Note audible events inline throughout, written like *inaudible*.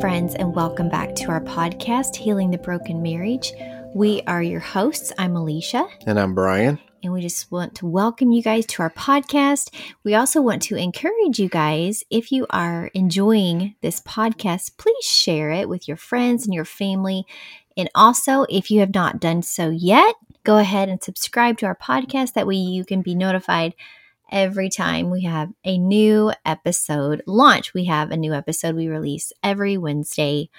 Friends, and welcome back to our podcast, Healing the Broken Marriage. We are your hosts. I'm Elisha. And I'm Brian. And we just want to welcome you guys to our podcast. We also want to encourage you guys, if you are enjoying this podcast, please share it with your friends and your family. And also, if you have not done so yet, go ahead and subscribe to our podcast. That way you can be notified every time we have a new episode launch. We have a new episode we release every Wednesday.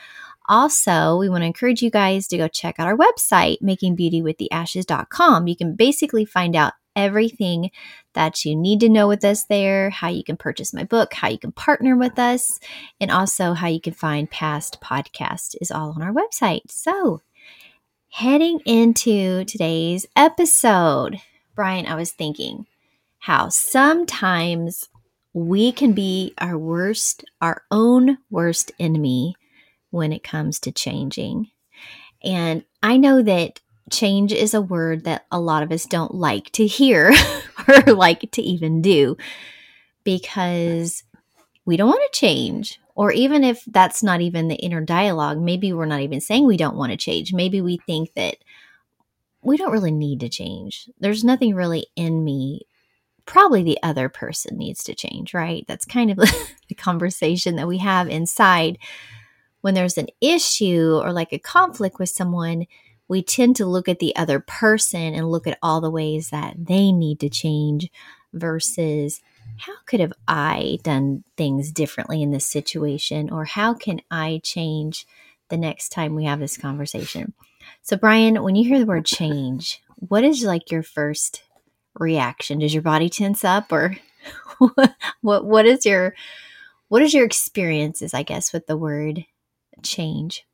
Also, we want to encourage you guys to go check out our website, makingbeautywiththeashes.com. You can basically find out everything that you need to know with us there, how you can purchase my book, how you can partner with us, and also how you can find past podcasts is all on our website. So, heading into today's episode, Brian, I was thinking, how sometimes we can be our worst, our own worst enemy when it comes to changing. And I know that change is a word that a lot of us don't like to hear *laughs* or like to even do because we don't want to change. Or even if that's not even the inner dialogue, maybe we're not even saying we don't want to change. Maybe we think that we don't really need to change. There's nothing really in me probably the other person needs to change, right? That's kind of *laughs* the conversation that we have inside when there's an issue or like a conflict with someone. We tend to look at the other person and look at all the ways that they need to change versus how could have I done things differently in this situation or how can I change the next time we have this conversation? So Brian, when you hear the word change, what is like your first reaction? Does your body tense up or *laughs* what what is your what is your experiences, I guess, with the word change?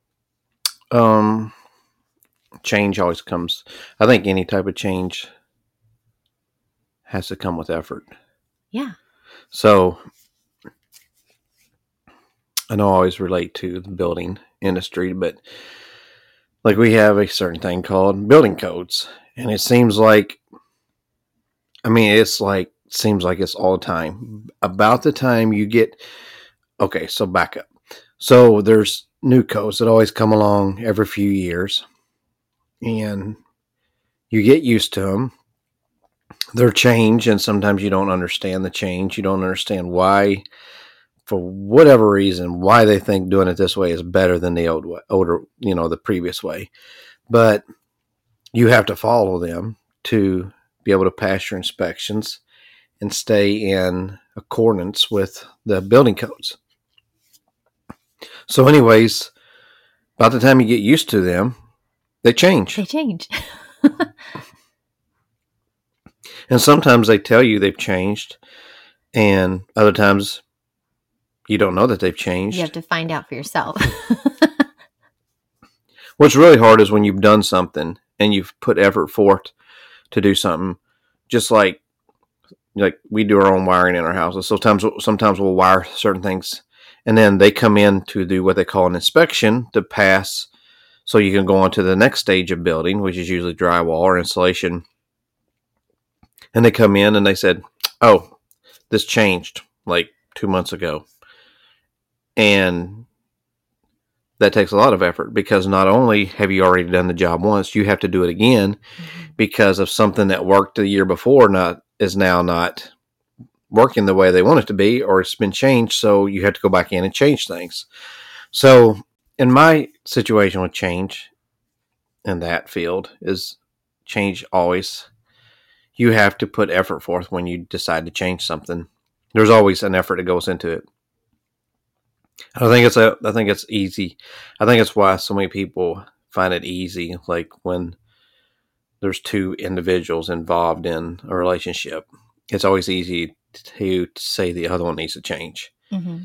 Um change always comes I think any type of change has to come with effort. Yeah. So I know I always relate to the building industry, but like we have a certain thing called building codes. And it seems like I mean, it's like seems like it's all the time. About the time you get okay, so back up. So there's new codes that always come along every few years, and you get used to them. They're change, and sometimes you don't understand the change. You don't understand why, for whatever reason, why they think doing it this way is better than the old way, older, you know, the previous way. But you have to follow them to be able to pass your inspections and stay in accordance with the building codes. So, anyways, by the time you get used to them, they change. They change. *laughs* and sometimes they tell you they've changed, and other times you don't know that they've changed. You have to find out for yourself. *laughs* What's really hard is when you've done something and you've put effort forth to do something, just like like we do our own wiring in our houses. Sometimes sometimes we'll wire certain things, and then they come in to do what they call an inspection to pass, so you can go on to the next stage of building, which is usually drywall or insulation. And they come in and they said, "Oh, this changed like two months ago," and that takes a lot of effort because not only have you already done the job once, you have to do it again mm-hmm. because of something that worked the year before not is now not working the way they want it to be or it's been changed so you have to go back in and change things. So in my situation with change in that field is change always you have to put effort forth when you decide to change something. There's always an effort that goes into it. I think it's a. I think it's easy. I think it's why so many people find it easy. Like when there's two individuals involved in a relationship, it's always easy to, to say the other one needs to change. Mm-hmm.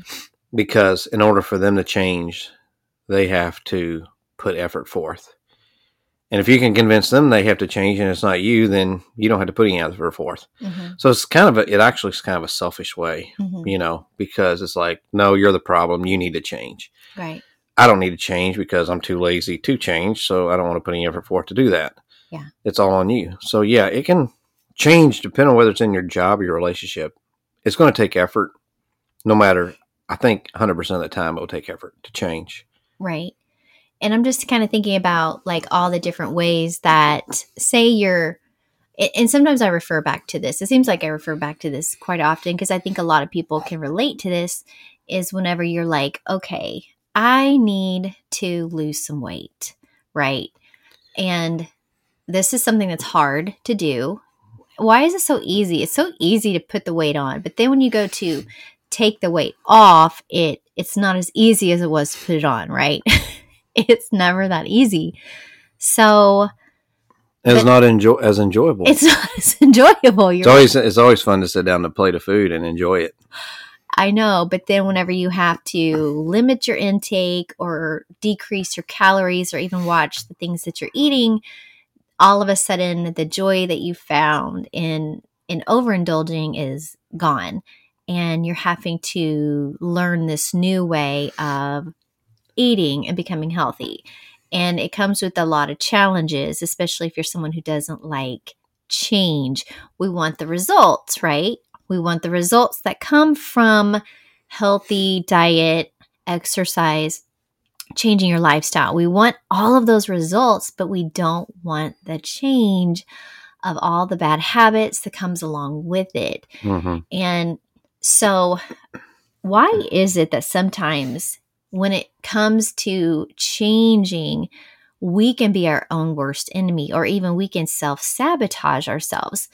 Because in order for them to change, they have to put effort forth. And if you can convince them they have to change and it's not you, then you don't have to put any effort forth. Mm-hmm. So it's kind of a, it actually is kind of a selfish way, mm-hmm. you know, because it's like, no, you're the problem. You need to change. Right. I don't need to change because I'm too lazy to change. So I don't want to put any effort forth to do that. Yeah. It's all on you. So yeah, it can change depending on whether it's in your job or your relationship. It's going to take effort no matter I think 100% of the time it will take effort to change. Right. And I'm just kind of thinking about like all the different ways that, say, you're, and sometimes I refer back to this. It seems like I refer back to this quite often because I think a lot of people can relate to this. Is whenever you're like, okay, I need to lose some weight, right? And this is something that's hard to do. Why is it so easy? It's so easy to put the weight on, but then when you go to take the weight off, it it's not as easy as it was to put it on, right? *laughs* *laughs* it's never that easy. So it's not enjoy as enjoyable. It's *laughs* not as enjoyable. You're it's always right. it's always fun to sit down to plate of food and enjoy it. I know, but then whenever you have to limit your intake or decrease your calories or even watch the things that you're eating, all of a sudden the joy that you found in in overindulging is gone and you're having to learn this new way of eating and becoming healthy. And it comes with a lot of challenges, especially if you're someone who doesn't like change. We want the results, right? We want the results that come from healthy diet, exercise, changing your lifestyle. We want all of those results, but we don't want the change of all the bad habits that comes along with it. Mm-hmm. And so, why is it that sometimes when it comes to changing, we can be our own worst enemy, or even we can self sabotage ourselves?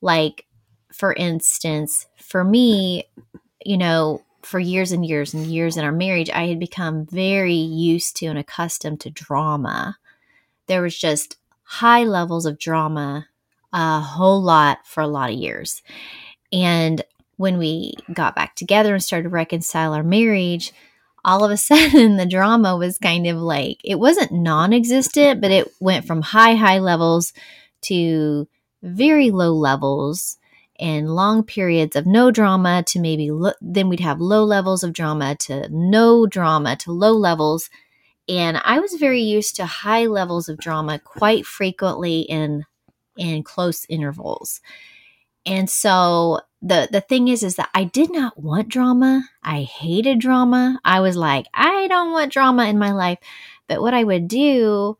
Like, for instance, for me, you know, for years and years and years in our marriage, I had become very used to and accustomed to drama. There was just high levels of drama, a whole lot for a lot of years. And when we got back together and started to reconcile our marriage, all of a *laughs* sudden the drama was kind of like it wasn't non existent, but it went from high, high levels to very low levels and long periods of no drama to maybe lo- then we'd have low levels of drama to no drama to low levels. And i was very used to high levels of drama quite frequently in in close intervals. And so the the thing is is that I did not want drama. I hated drama. I was like, I don't want drama in my life. But what I would do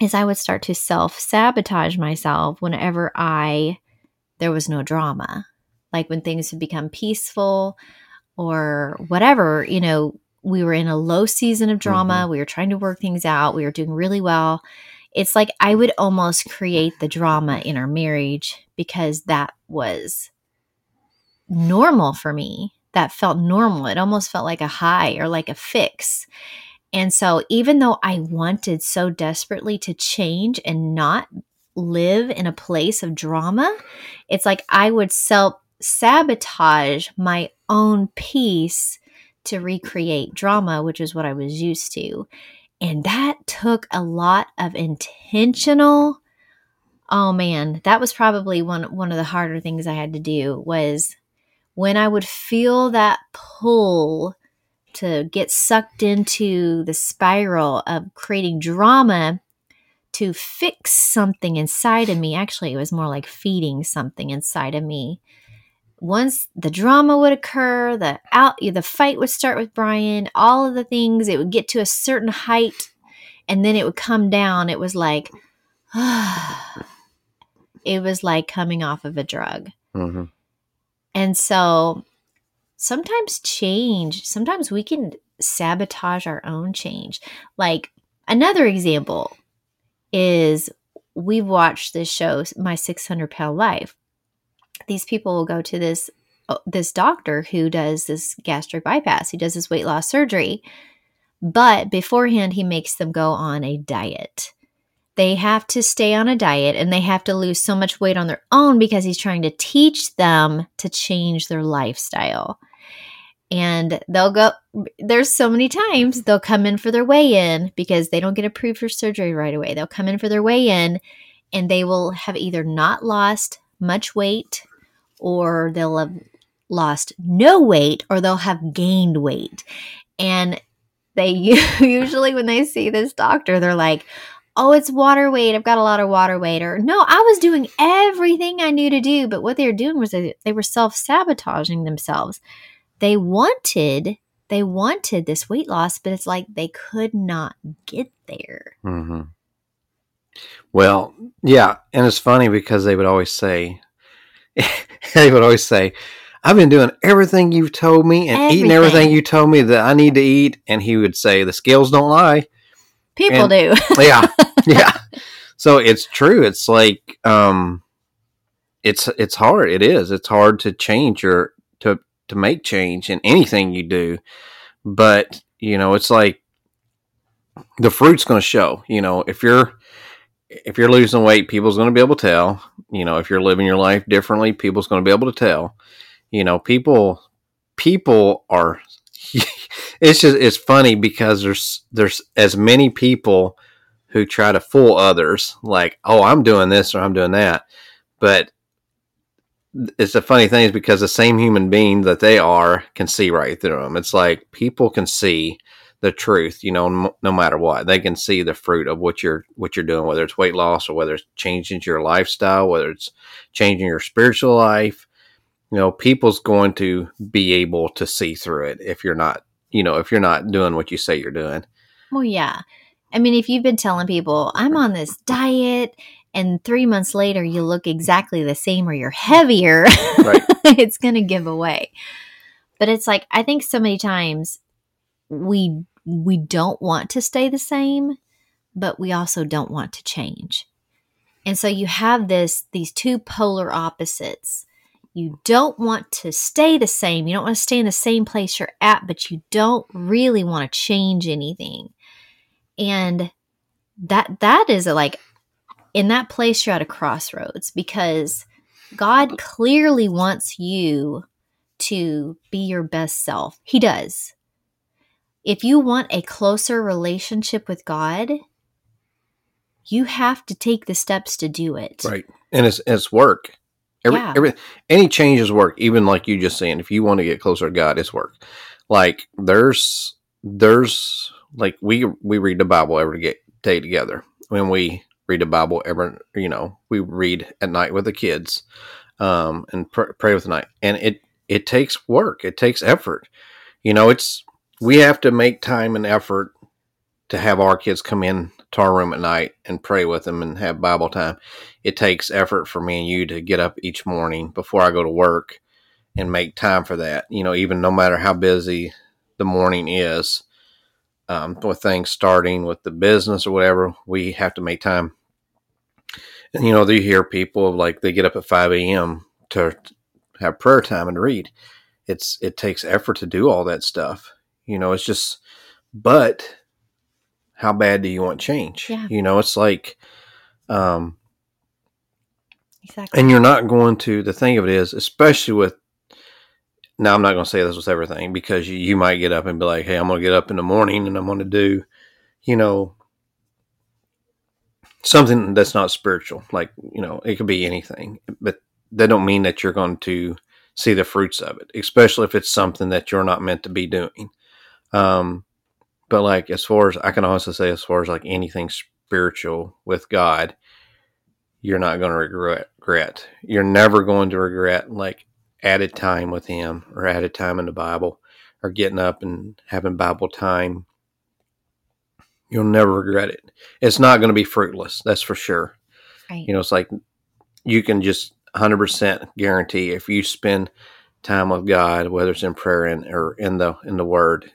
is I would start to self-sabotage myself whenever I there was no drama. Like when things would become peaceful or whatever, you know, we were in a low season of drama. Mm-hmm. We were trying to work things out. We were doing really well it's like I would almost create the drama in our marriage because that was normal for me. That felt normal. It almost felt like a high or like a fix. And so, even though I wanted so desperately to change and not live in a place of drama, it's like I would self sabotage my own peace to recreate drama, which is what I was used to. And that took a lot of intentional oh man, that was probably one one of the harder things I had to do was when I would feel that pull to get sucked into the spiral of creating drama to fix something inside of me. Actually, it was more like feeding something inside of me once the drama would occur, the out the fight would start with Brian, all of the things, it would get to a certain height and then it would come down. It was like *sighs* it was like coming off of a drug. Mm-hmm. And so sometimes change, sometimes we can sabotage our own change. Like another example is we've watched this show, My 600 Pound Life these people will go to this uh, this doctor who does this gastric bypass. He does this weight loss surgery, but beforehand he makes them go on a diet. They have to stay on a diet and they have to lose so much weight on their own because he's trying to teach them to change their lifestyle. And they'll go, there's so many times they'll come in for their weigh in because they don't get approved for surgery right away. They'll come in for their weigh in and they will have either not lost much weight or they'll have lost no weight or they'll have gained weight. And they *laughs* usually, when they see this doctor, they're like, oh, it's water weight. I've got a lot of water weight. Or no, I was doing everything I knew to do. But what they were doing was they, they were self sabotaging themselves. they wanted they wanted this weight loss, but it's like they could not get there. hmm Well, yeah, and it's funny because they would always say, *laughs* they would always say, "I've been doing everything you've told me and eating everything Everything. you told me that I need to eat," and he would say, "The scales don't lie." People And- do. *laughs* yeah. Yeah. *laughs* So it's true. It's like um it's it's hard. It is. It's hard to change your to to make change in anything you do. But you know it's like the fruit's going to show. You know if you're if you're losing weight people's going to be able to tell. You know if you're living your life differently people's going to be able to tell. You know people people are it's just it's funny because there's there's as many people who try to fool others like oh i'm doing this or i'm doing that. But it's a funny thing is because the same human being that they are can see right through them it's like people can see the truth you know no, matter what. They can see the fruit of what you're what you're doing whether it's weight loss or whether it's changing your lifestyle whether it's changing your spiritual life. You know people's going to be able to see through it if you're not you know if you're not doing what you say you're doing Well, yeah. I mean, if you've been telling people, I'm on this diet, and three months later you look exactly the same or you're heavier, Right. *laughs* it's going to give away. But it's like, I think so many times we we don't want to stay the same, but we also don't want to change. And so you have this these two polar opposites. You don't want to stay the same. You don't want to stay in the same place you're at, but you don't really want to change anything. And that that is a, like in that place you're at a crossroads because God clearly wants you to be your best self. He does. If you want a closer relationship with God, you have to take the steps to do it. Right. And it's it's work. Every, Yeah. every any change is work. Even like you just saying, if you want to get closer to God, it's work. Like there's there's like we we read the Bible every get, day together. When we read the Bible every you know we read at night with the kids, um, and pr- pray with the night. And it it takes work. It takes effort. You know, it's we have to make time and effort to have our kids come in our room at night and pray with them and have Bible time it takes effort for me and you to get up each morning before I go to work and make time for that. You know, even no matter how busy the morning is, um, with things starting with the business or whatever, we have to make time. And you know, you hear people like they get up at five a.m. to have prayer time and read. It's it takes effort to do all that stuff. You know, it's just, but how bad do you want change? Yeah. You know, it's like, um, Exactly. and you're not going to the thing of it is especially with now i'm not going to say this with everything because you, you might get up and be like hey i'm going to get up in the morning and i'm going to do you know something that's not spiritual like you know it could be anything but that don't mean that you're going to see the fruits of it especially if it's something that you're not meant to be doing um but like as far as i can honestly say as far as like anything spiritual with god you're not going to regret regret you're never going to regret like added time with him or added time in the bible or getting up and having bible time. You'll never regret it. It's not going to be fruitless that's for sure. Right. you know it's like you can just 100% guarantee if you spend time with god whether it's in prayer and, or in the in the word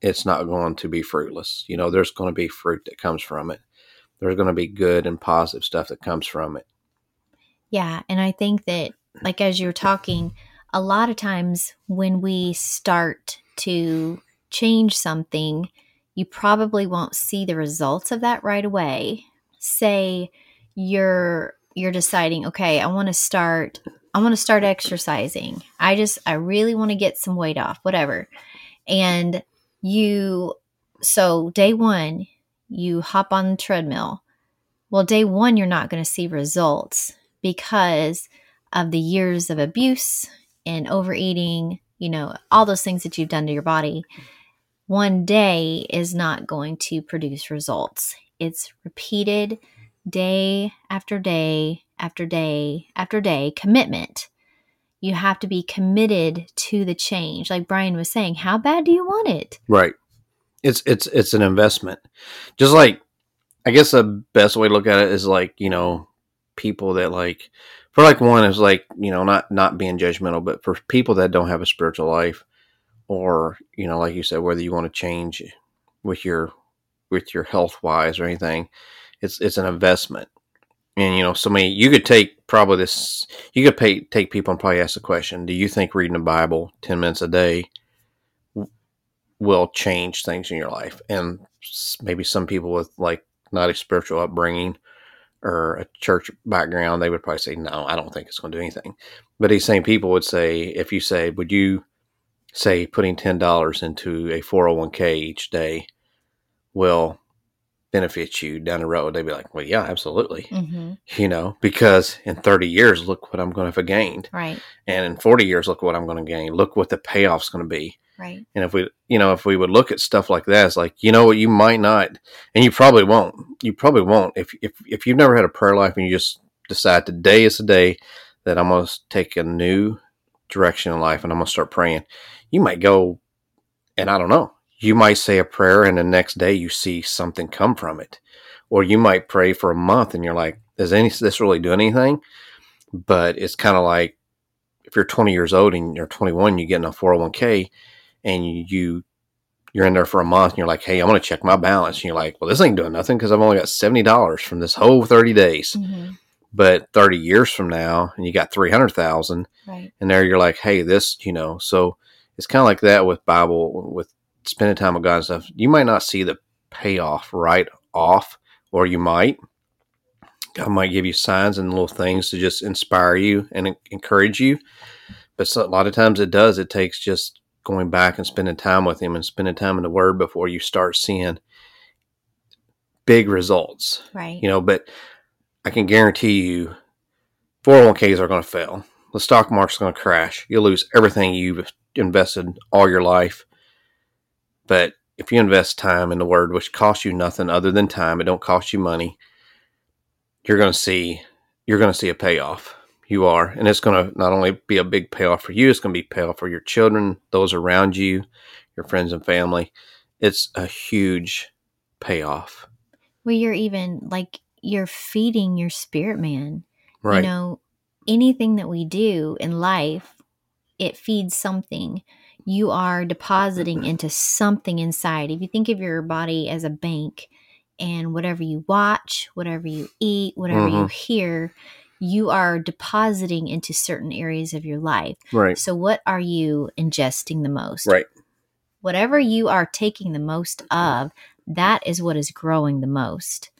it's not going to be fruitless you know there's going to be fruit that comes from it there's going to be good and positive stuff that comes from it Yeah, and I think that like as you're talking, a lot of times when we start to change something, you probably won't see the results of that right away. Say you're you're deciding, okay, I want to start I want to start exercising. I just I really want to get some weight off, whatever. And you so day 1, you hop on the treadmill. Well, day 1 you're not going to see results because of the years of abuse and overeating, you know, all those things that you've done to your body. One day is not going to produce results. It's repeated day after day after day after day commitment. You have to be committed to the change. Like Brian was saying, how bad do you want it? Right. It's it's it's an investment. Just like I guess the best way to look at it is like, you know, people that like for like one is like, you know, not not being judgmental, but for people that don't have a spiritual life or, you know, like you said, whether you want to change with your with your health wise or anything, it's it's an investment. And you know, somebody you could take probably this you could pay take people and probably ask the question, do you think reading the Bible ten minutes a day will change things in your life? And maybe some people with like not a spiritual upbringing or a church background, they would probably say, no, I don't think it's going to do anything. But these same people would say, if you say, would you say putting $10 into a 401k each day will benefit you down the road? They'd be like, well, yeah, absolutely. Mm-hmm. You know, because in 30 years, look what I'm going to have gained. Right. And in 40 years, look what I'm going to gain. Look what the payoff's going to be. Right. And if we, you know, if we would look at stuff like that, it's like, you know what, you might not, and you probably won't. You probably won't. If if if you've never had a prayer life and you just decide today is the day that I'm going to take a new direction in life and I'm going to start praying, you might go, and I don't know, you might say a prayer and the next day you see something come from it, or you might pray for a month and you're like, does any this really do anything? But it's kind of like if you're 20 years old and you're 21, you get in a 401k and you you're in there for a month and you're like, hey, I want to check my balance. And you're like, well, this ain't doing nothing because I've only got seventy dollars from this whole thirty days. Mm-hmm. But thirty years from now, and you got three hundred thousand, Right. and there you're like, hey, this, you know. So it's kind of like that with Bible, with spending time with God and stuff. You might not see the payoff right off, or you might. God might give you signs and little things to just inspire you and encourage you. But so, a lot of times it does. It takes just going back and spending time with him and spending time in the word before you start seeing big results Right. you know but i can guarantee you 401ks are going to fail the stock market's going to crash you'll lose everything you've invested all your life but if you invest time in the word which costs you nothing other than time it don't cost you money you're going to see you're going to see a payoff. You are. And it's going to not only be a big payoff for you it's going to be payoff for your children those around you your friends and family. It's a huge payoff. Well, you're even like you're feeding your spirit man. right. You know, anything that we do in life, it feeds something. You are depositing into something inside. If you think of your body as a bank and whatever you watch, whatever you eat, whatever you Mhm. hear, you are depositing into certain areas of your life. right So, what are you ingesting the most? right Whatever you are taking the most of, that is what is growing the most.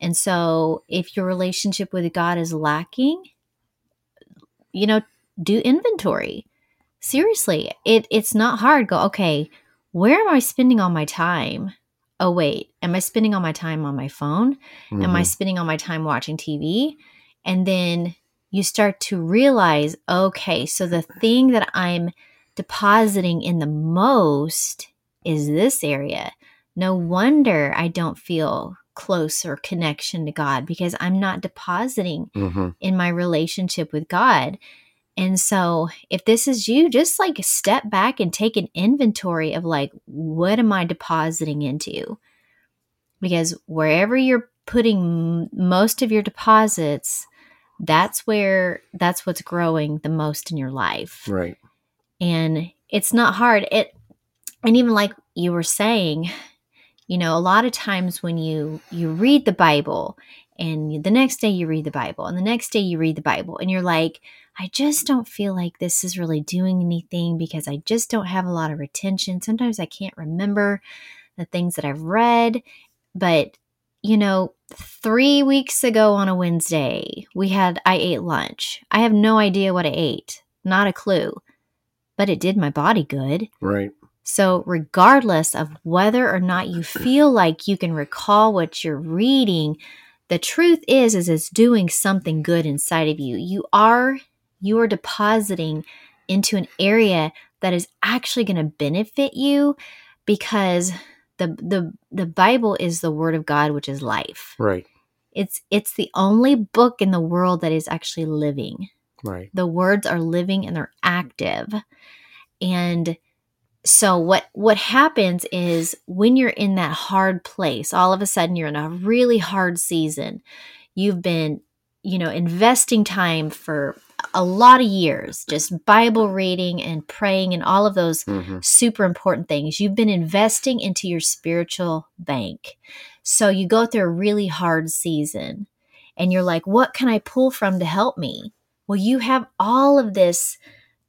And so, if your relationship with God is lacking, you know, do inventory. Seriously, it it's not hard. Go, okay, where am I spending all my time? Oh wait, am I spending all my time on my phone? Am I Mhm. spending all my time watching TV? And then you start to realize, okay, so the thing that I'm depositing in the most is this area. No wonder I don't feel close or connection to God because I'm not depositing Mhm. in my relationship with God. And so, if this is you, just like step back and take an inventory of like, what am I depositing into? Because wherever you're putting m- most of your deposits, that's where that's what's growing the most in your life. Right. And it's not hard. It and even like you were saying, you know, a lot of times when you you read the Bible and the next day you read the Bible and the next day you read the Bible and you're like, I just don't feel like this is really doing anything because I just don't have a lot of retention. Sometimes I can't remember the things that I've read, but you know, 3 weeks ago on a Wednesday, we had I ate lunch. I have no idea what I ate. Not a clue. But it did my body good. Right. So, regardless of whether or not you feel like you can recall what you're reading, the truth is is it's doing something good inside of you. You are you are depositing into an area that is actually going to benefit you because the the the Bible is the word of God which is life. Right. It's it's the only book in the world that is actually living. Right. The words are living and they're active. And so what what happens is when you're in that hard place, all of a sudden you're in a really hard season. You've been, you know, investing time for a lot of years, just Bible reading and praying and all of those hmm super important things. You've been investing into your spiritual bank. So you go through a really hard season and you're like, what can I pull from to help me? Well, you have all of this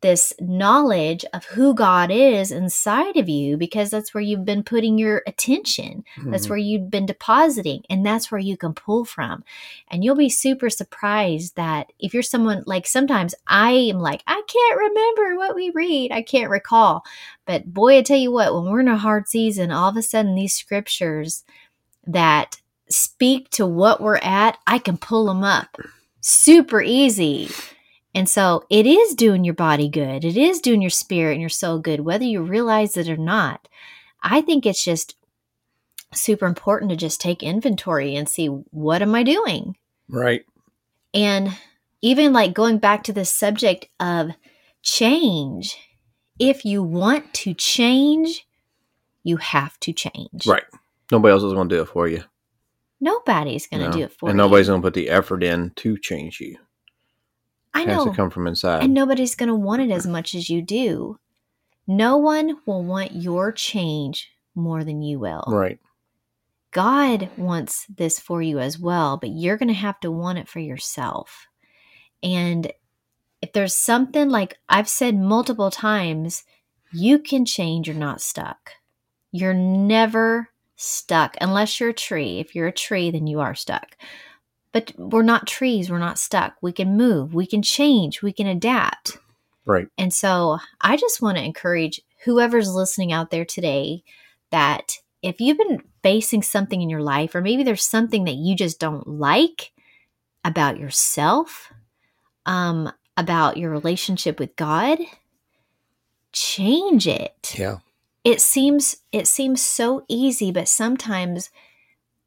this knowledge of who God is inside of you because that's where you've been putting your attention. That's Mhm. where you've been depositing and that's where you can pull from. And you'll be super surprised that if you're someone like sometimes I am like I can't remember what we read. I can't recall. But boy, I tell you what, when we're in a hard season, all of a sudden these scriptures that speak to what we're at, I can pull them up super easy. And so it is doing your body good. It is doing your spirit and your soul good, whether you realize it or not. I think it's just super important to just take inventory and see what am I doing? Right. And even like going back to the subject of change, if you want to change, you have to change. Right. Nobody else is going to do it for you. Nobody's going to No. do it for and you. And nobody's going to put the effort in to change you. I It has know. to come from inside. And nobody's going to want it as much as you do. No one will want your change more than you will. right. God wants this for you as well, but you're going to have to want it for yourself. And if there's something like I've said multiple times, you can change, you're not stuck. You're never stuck unless you're a tree. If you're a tree, then you are stuck. But we're not trees, we're not stuck. We can move, we can change, we can adapt. Right. And so I just want to encourage whoever's listening out there today that if you've been facing something in your life, or maybe there's something that you just don't like about yourself, um, about your relationship with God, change it. Yeah. It seems it seems so easy, but sometimes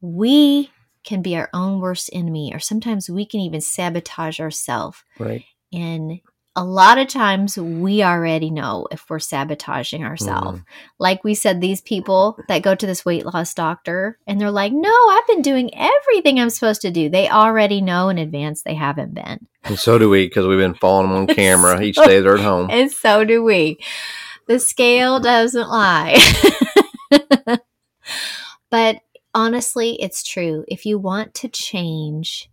we can be our own worst enemy, or sometimes we can even sabotage ourselves. Right. And a lot of times we already know if we're sabotaging ourselves. Mm. Like we said, these people that go to this weight loss doctor and they're like, no, I've been doing everything I'm supposed to do. They already know in advance they haven't been. And so do we because we've been following them on *laughs* camera each day they're at home. And so do we. The scale doesn't lie. *laughs* but honestly, it's true. If you want to change,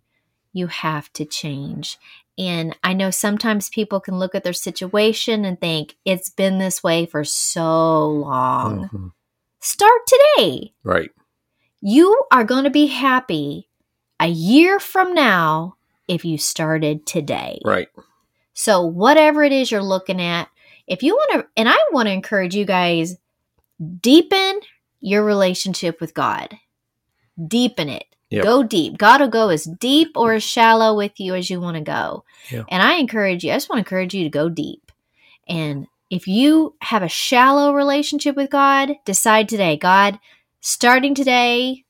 you have to change. And I know sometimes people can look at their situation and think it's been this way for so long. Mhm. Start today. Right. You are going to be happy a year from now if you started today. Right. So, whatever it is you're looking at, if you want to, and I want to encourage you guys, deepen your relationship with God. Deepen it. Yep. Go deep. God will go as deep or as shallow with you as you want to go. And I encourage you, I just want to encourage you to go deep. And if you have a shallow relationship with God, decide today, God, starting today,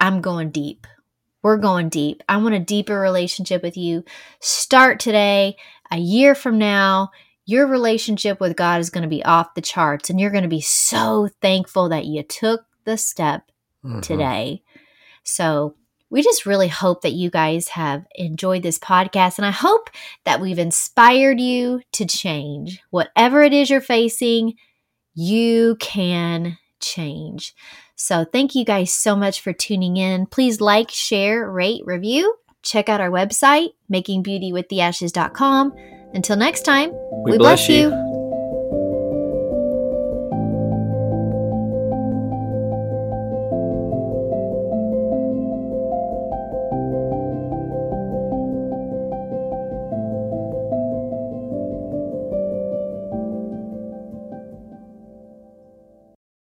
I'm going deep. We're going deep. I want a deeper relationship with you. Start today. A year from now, your relationship with God is going to be off the charts, and you're going to be so thankful that you took the step Mhm. today. So, we just really hope that you guys have enjoyed this podcast, and I hope that we've inspired you to change. Whatever it is you're facing, you can change. So, thank you guys so much for tuning in. Please like, share, rate, review. Check out our website, makingbeautywiththeashes.com. Until next time, We bless you. you.